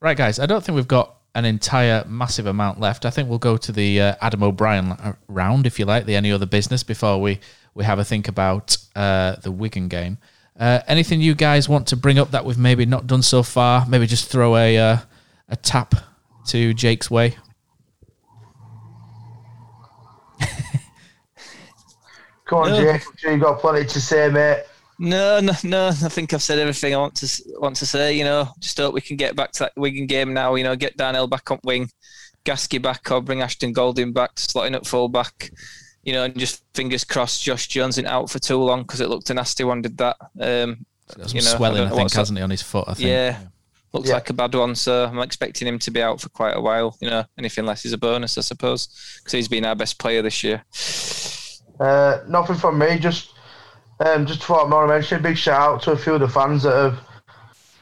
right, guys, I don't think we've got an entire massive amount left. I think we'll go to the uh, Adam O'Brien uh, round, if you like, the any other business before we we have a think about uh, the Wigan game. Uh, anything you guys want to bring up that we've maybe not done so far? Maybe just throw a uh, a tap to Jake's way? Come on, No. Jake. I'm sure you've got plenty to say, mate. No, no, no. I think I've said everything I want to want to say. You know, just hope we can get back to that Wigan game now. You know, get Darnell back on wing, Gasky back or bring Ashton Golding back, slotting up full back. You know, and just fingers crossed Josh Jones isn't out for too long because it looked a nasty one. Did that? Um, some You know, swelling, don't I, think, hasn't he, on his foot? I think. yeah, looks Yeah. like a bad one. So I'm expecting him to be out for quite a while. You know, anything less is a bonus, I suppose, because he's been our best player this year. Uh, nothing from me. Just, um, just thought I want to mention a big shout out to a few of the fans that have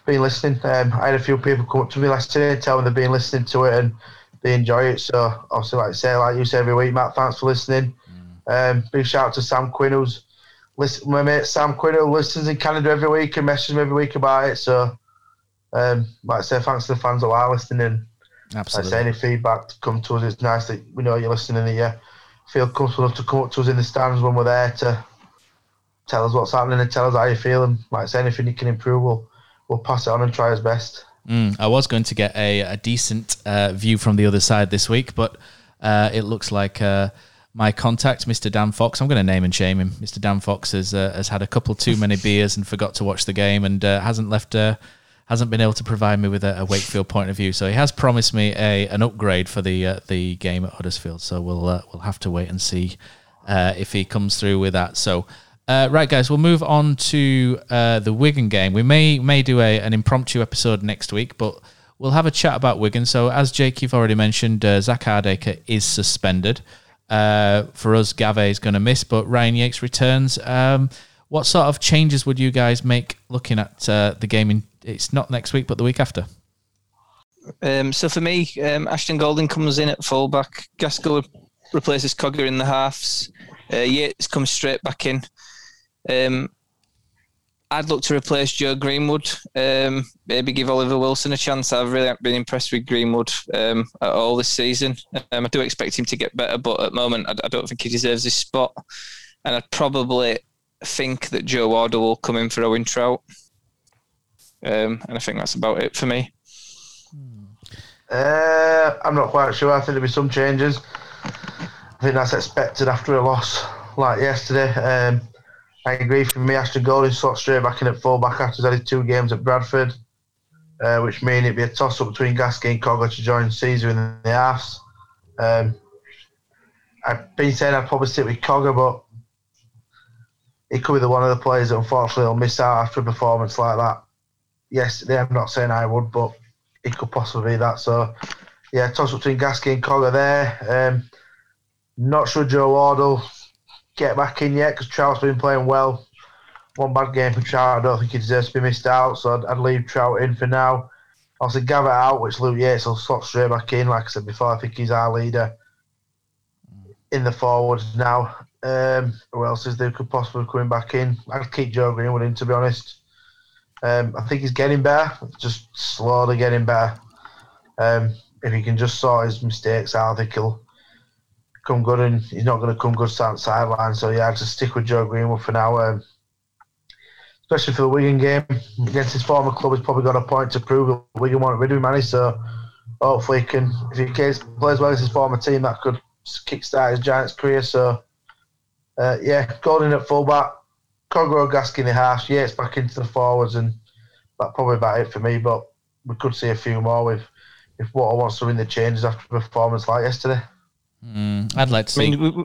been listening. Um, I had a few people come up to me last year, tell me they've been listening to it and they enjoy it. So obviously, like I say, like you say every week, Matt, thanks for listening. Um, big shout out to Sam Quinn, who's listen, my mate Sam Quinn, who listens in Canada every week and messages me every week about it. So, um, like I say, thanks to the fans that are listening. And like I say, any feedback to come to us, it's nice that we know you're listening and you feel comfortable enough to come up to us in the stands when we're there to tell us what's happening and tell us how you feel. And like say, anything you can improve, we'll, we'll pass it on and try our best. Mm, I was going to get a, a decent uh, view from the other side this week, but uh, it looks like uh, my contact, Mr. Dan Fox, I'm going to name and shame him. Mr. Dan Fox has uh, has had a couple too many *laughs* beers and forgot to watch the game and uh, hasn't left. Uh, hasn't been able to provide me with a, a Wakefield point of view, so he has promised me a an upgrade for the uh, the game at Huddersfield. So we'll uh, we'll have to wait and see uh, if he comes through with that. So. Uh, right, guys, we'll move on to uh, the Wigan game. We may may do a, an impromptu episode next week, but we'll have a chat about Wigan. So, as Jake, you've already mentioned, uh, Zak Hardaker is suspended. Uh, for us, Gavet is going to miss, but Ryan Yates returns. Um, what sort of changes would you guys make looking at uh, the game? In, it's not next week, but the week after. Um, so for me, um, Ashton Golding comes in at fullback. Gaskell replaces Cogger in the halves. Uh, Yates comes straight back in. Um, I'd look to replace Joe Greenwood. Um, maybe give Oliver Wilson a chance. I've really been impressed with Greenwood um, at all this season. Um, I do expect him to get better, but at the moment, I, I don't think he deserves his spot. And I'd probably think that Joe Wardle will come in for Owen Trout. Um, and I think that's about it for me. Uh, I'm not quite sure. I think there'll be some changes. I think that's expected after a loss like yesterday. I agree for me. Ashton Golding slot straight back in at fullback after he's had two games at Bradford, uh, which mean it'd be a toss up between Gasky and Cogger to join Sezer in the halves. Um, I've been saying I'd probably sit with Cogger, but he could be the one of the players that unfortunately will miss out after a performance like that. Yesterday, I'm not saying I would, but it could possibly be that. So, yeah, toss up between Gasky and Cogger there. Um, not sure Joe Wardle get back in yet because Trout's been playing well. One bad game for Trout. I don't think he deserves to be missed out, so I'd, I'd leave Trout in for now. Obviously, Gavet out, which Luke Yates will slot straight back in. Like I said before, I think he's our leader in the forwards now. Um, who else is there could possibly coming back in? I'd keep Joe Greenwood in, to be honest. Um, I think he's getting better, just slowly getting better. Um, if he can just sort his mistakes out, I think he'll come good, and he's not going to come good side sideline. So yeah, I'd just stick with Joe Greenwood for now. Um, especially for the Wigan game against his former club, he's probably got a point to prove. Wigan want rid him. So hopefully, he can if he plays well against his former team, that could kickstart his Giants career. So uh, yeah, Golding at fullback, Cogger or Gaskell in the half, it's back into the forwards, and that's probably about it for me. But we could see a few more with if Water wants to win the changes after a performance like yesterday. Mm, I'd like to I see. mean, we, we-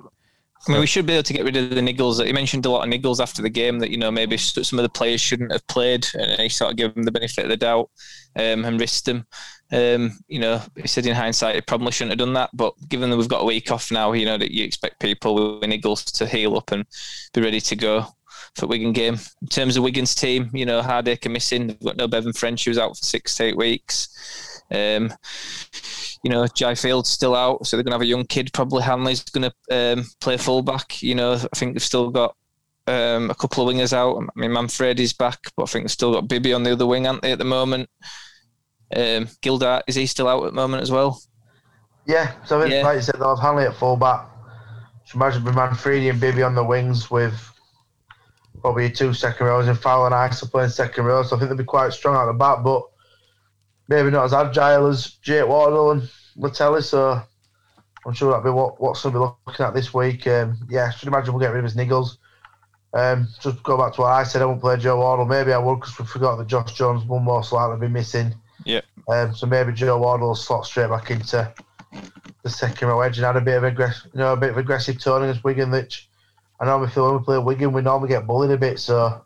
I mean, we should be able to get rid of the niggles. He mentioned a lot of niggles after the game that you know maybe some of the players shouldn't have played, and he sort of gave them the benefit of the doubt um, and risked them. Um, you know, he said in hindsight he probably shouldn't have done that, but given that we've got a week off now, you know that you expect people with niggles to heal up and be ready to go for Wigan game. In terms of Wigan's team, you know, Hardaker missing. They've got no Bevan French who's out for six to eight weeks. Um, you know, Jai Field's still out, so they're going to have a young kid. Probably Hanley's going to um, play fullback. You know, I think they've still got um, a couple of wingers out. I mean, Manfredi's back, but I think they've still got Bibby on the other wing, aren't they, at the moment? Um, Gildart, is he still out at the moment as well? Yeah, so I think, Yeah. like you said, they'll have Hanley at fullback. So imagine with Manfredi and Bibby on the wings with probably two second rows and Fowler and Isa playing second row. So I think they'll be quite strong out the back. But maybe not as agile as Jake Wardle and Leutele, so I'm sure that'll be what what's going to be looking at this week. Um, yeah, I should imagine we'll get rid of his niggles. Um, just go back to what I said. I won't play Joe Wardle. Maybe I would because we forgot that Josh Jones will most likely be missing. Yeah. Um, so maybe Joe Wardle will slot straight back into the second row edge and had a bit of aggressive, you know, a bit of aggressive tone against Wigan. Which I normally feel when we play Wigan, we normally get bullied a bit. So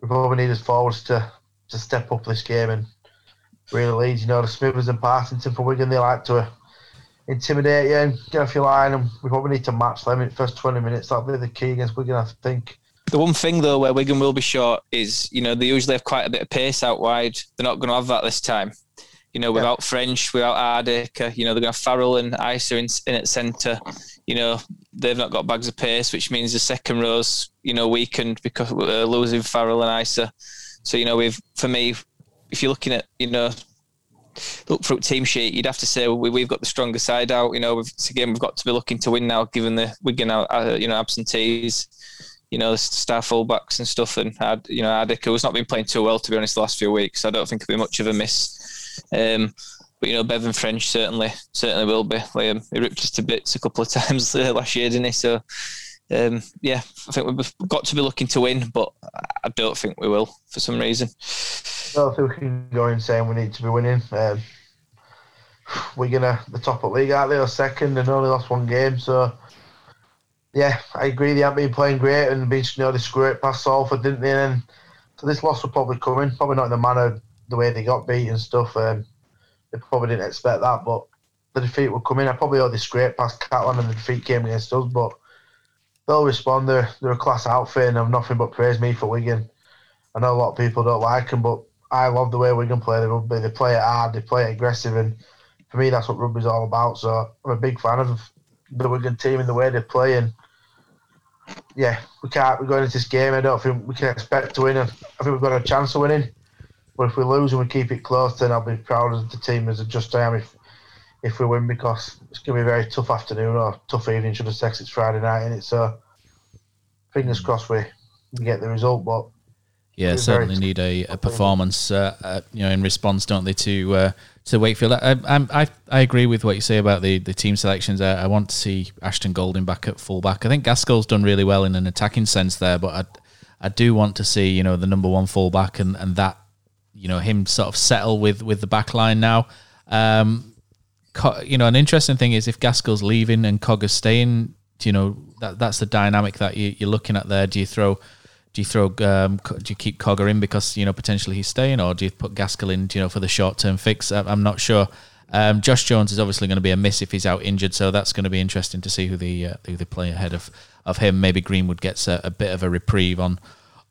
we probably need his forwards to to step up this game and really lead. You know, the Smithies and Partington for Wigan, they like to intimidate you and get off your line, and we probably need to match them in the first 20 minutes. That'll be the key against Wigan, I think. The one thing though, where Wigan will be short is, you know, they usually have quite a bit of pace out wide. They're not going to have that this time. You know, without yeah. French, without Ardacre, you know, they're going to have Farrell and Isa in, in at centre. You know, they've not got bags of pace, which means the second row's, you know, weakened because uh, losing Farrell and Isa. So, you know, we've, for me, if you're looking at, you know, look for a team sheet, you'd have to say well, we, have got the stronger side out. You know, we've, again, we've got to be looking to win now, given the Wigan, uh, you know, absentees, you know, the star fullbacks and stuff. And, you know, Ardacre has not been playing too well, to be honest, the last few weeks. I don't think it'll be much of a miss. Um, but, you know, Bevan French certainly certainly will be. Like, um, he ripped us to bits a couple of *laughs* times last year, didn't he? So, um, yeah, I think we've got to be looking to win, but I don't think we will for some reason. Don't think we can go in saying we need to be winning. Um, we're gonna the top of the league, aren't they? Or second, and only lost one game. So yeah, I agree. They haven't been playing great and been you know they screw it past Salford, didn't they? And so this loss will probably come in. Probably not in the manner the way they got beat and stuff. Um, they probably didn't expect that, but the defeat will come in. I probably owe this great past Catalan and the defeat came against us, but they'll respond. They're, they're a class outfit and have nothing but praise me for Wigan. I know a lot of people don't like them, but I love the way Wigan play the rugby. They play it hard, they play it aggressive, and for me, that's what rugby's all about. So I'm a big fan of the Wigan team and the way they play. And yeah, we can't. We're going into this game. I don't think we can expect to win. I think we've got a chance of winning. But if we lose and we keep it close, then I'll be proud of the team as a just I am if if we win because it's going to be a very tough afternoon or tough evening. Should have said it's Friday night in it. So fingers crossed we, we get the result. But yeah, certainly need a, a performance, uh, uh, you know, in response, don't they, to uh, to Wakefield? I, I, I agree with what you say about the, the team selections. I, I want to see Ashton Golding back at fullback. I think Gaskell's done really well in an attacking sense there, but I I do want to see you know the number one fullback and, and that you know him sort of settle with with the back line now. Um, you know, an interesting thing is if Gaskell's leaving and Cogger's staying, you know that that's the dynamic that you, you're looking at there. Do you throw do you throw um, do you keep Cogger in because you know potentially he's staying, or do you put Gaskell in you know for the short term fix? I'm not sure. Um, Josh Jones is obviously going to be a miss if he's out injured, so that's going to be interesting to see who the uh, who they play ahead of of him. Maybe Greenwood gets a, a, bit of a reprieve on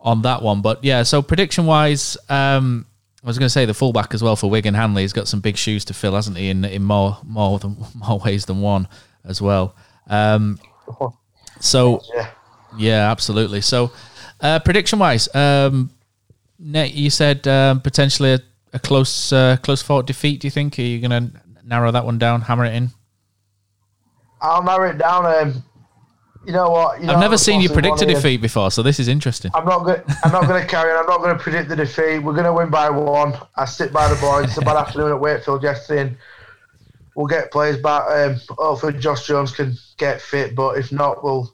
on that one, but yeah. So prediction wise, um, I was going to say the fullback as well for Wigan Hanley. He's got some big shoes to fill, hasn't he? In in more more than *laughs* more ways than one as well. Um, *laughs* so yeah, yeah, absolutely. So uh, prediction wise, um, Nate, you said um, potentially a, a close uh, close fought defeat. Do you think? Are you going to narrow that one down, hammer it in? I'll narrow it down. Um, you know what? You I've never seen you predict a defeat before, so this is interesting. I'm not going. I'm not going to carry on. I'm not going to predict the defeat. We're going to win by one. I sit by the boys. It's a bad afternoon at Wakefield yesterday, and we'll get players back. Um, hopefully, Josh Jones can get fit, but if not, we'll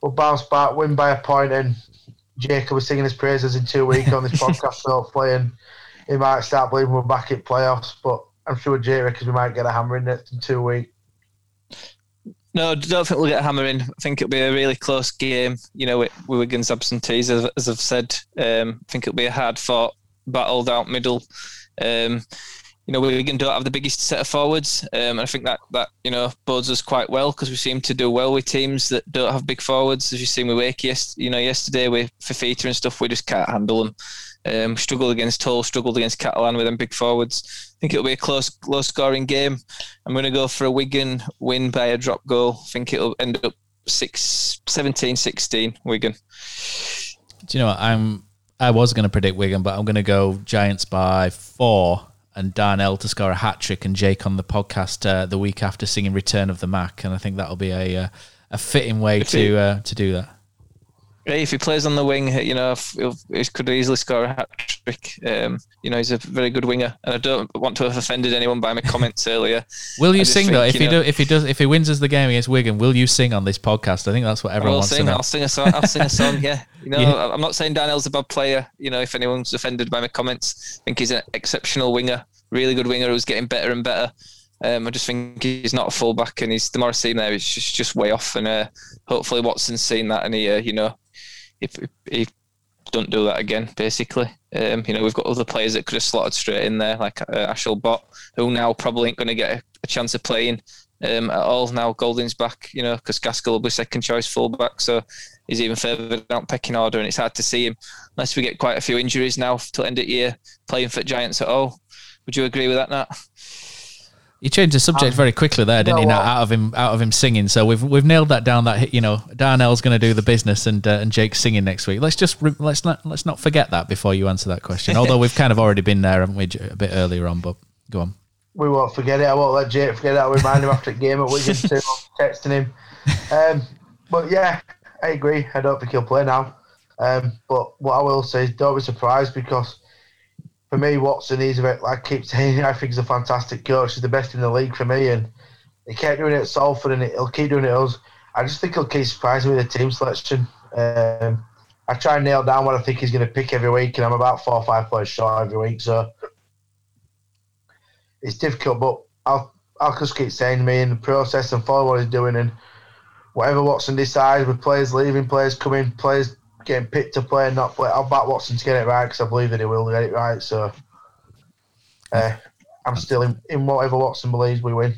we'll bounce back, win by a point, and Jacob was singing his praises in two weeks on this *laughs* podcast, hopefully, and he might start believing we're back in playoffs. But I'm sure Jay reckons we might get a hammer in it in two weeks. No, I don't think we'll get a hammer in. I think it'll be a really close game. You know, with, with Wigan's absentees, as, as I've said, um, I think it'll be a hard fought, battled out middle. Um, you know, Wigan don't have the biggest set of forwards, um, and I think that that you know bodes us quite well because we seem to do well with teams that don't have big forwards. As you've seen with Wake, yes, you know, yesterday with Fifita and stuff, we just can't handle them. Um, struggled against Hull, struggled against Catalan with them big forwards. I think it'll be a close, low scoring game. I'm going to go for a Wigan win by a drop goal. I think it'll end up 6, 17 16 Wigan. Do you know what? I'm I was going to predict Wigan, but I'm going to go Giants by four and Darnell to score a hat trick, and Jake on the podcast uh, the week after singing "Return of the Mac," and I think that'll be a uh, a fitting way to uh, to do that. If he plays on the wing, you know, he could easily score a hat trick. Um, you know, he's a very good winger, and I don't want to have offended anyone by my comments earlier. *laughs* Will you sing though? think, If you he know- do, if he does, if he wins us the game against Wigan, will you sing on this podcast? I think that's what everyone wants sing. to know. I'll sing a song. I'll sing a song. Yeah, *laughs* you know, Yeah. I'm not saying Darnell's a bad player. You know, if anyone's offended by my comments, I think he's an exceptional winger, really good winger who's getting better and better. Um, I just think he's not a fullback, and he's the more I see him there, he's just just way off. And uh, hopefully Watson's seen that, and he, uh, you know, if he don't do that again, basically. Um, you know, we've got other players that could have slotted straight in there, like uh, Ashall Bott, who now probably ain't going to get a, a chance of playing um, at all. Now Golding's back, you know, because Gaskell will be second choice fullback, so he's even further down pecking order, and it's hard to see him unless we get quite a few injuries now till end of year playing for Giants at all. Would you agree with that, Nat? You changed the subject very quickly there, didn't know you? Now, out of him, out of him singing. So we've we've nailed that down. That you know, Darnell's going to do the business, and uh, and Jake's singing next week. Let's just re- let's not let's not forget that before you answer that question. *laughs* Although we've kind of already been there, haven't we, a bit earlier on? But go on. we won't forget it. I won't let Jake forget it. I'll remind him after the game at Wigan too. Texting him. Um, but yeah, I agree. I don't think he'll play now. Um, but what I will say is don't be surprised because for me, Watson, he's a like I keep saying, *laughs* I think he's a fantastic coach. He's the best in the league for me. And he kept doing it at Salford and he'll keep doing it us. I just think he'll keep surprising with the team selection. Um, I try and nail down what I think he's going to pick every week, and I'm about four or five players short every week. So it's difficult, but I'll I'll just keep saying to me in the process and follow what he's doing and whatever Watson decides with players leaving, players coming, players getting picked to play and not play. I'll back Watson to get it right because I believe that he will get it right. So uh, I'm still in, in whatever Watson believes we win.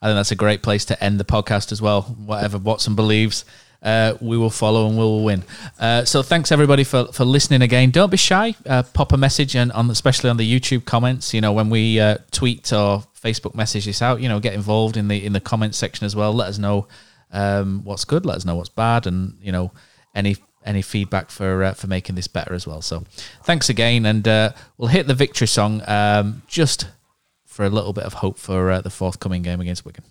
I think that's a great place to end the podcast as well. Whatever Watson believes, uh, we will follow and we will win. Uh, so thanks everybody for, for listening again. Don't be shy. Uh, pop a message and on especially on the YouTube comments. You know when we uh, tweet or Facebook message this out. You know get involved in the in the comments section as well. Let us know um, what's good. Let us know what's bad, and you know any any feedback for uh, for making this better as well. So thanks again, and uh, we'll hit the victory song um, just for a little bit of hope for uh, the forthcoming game against Wigan.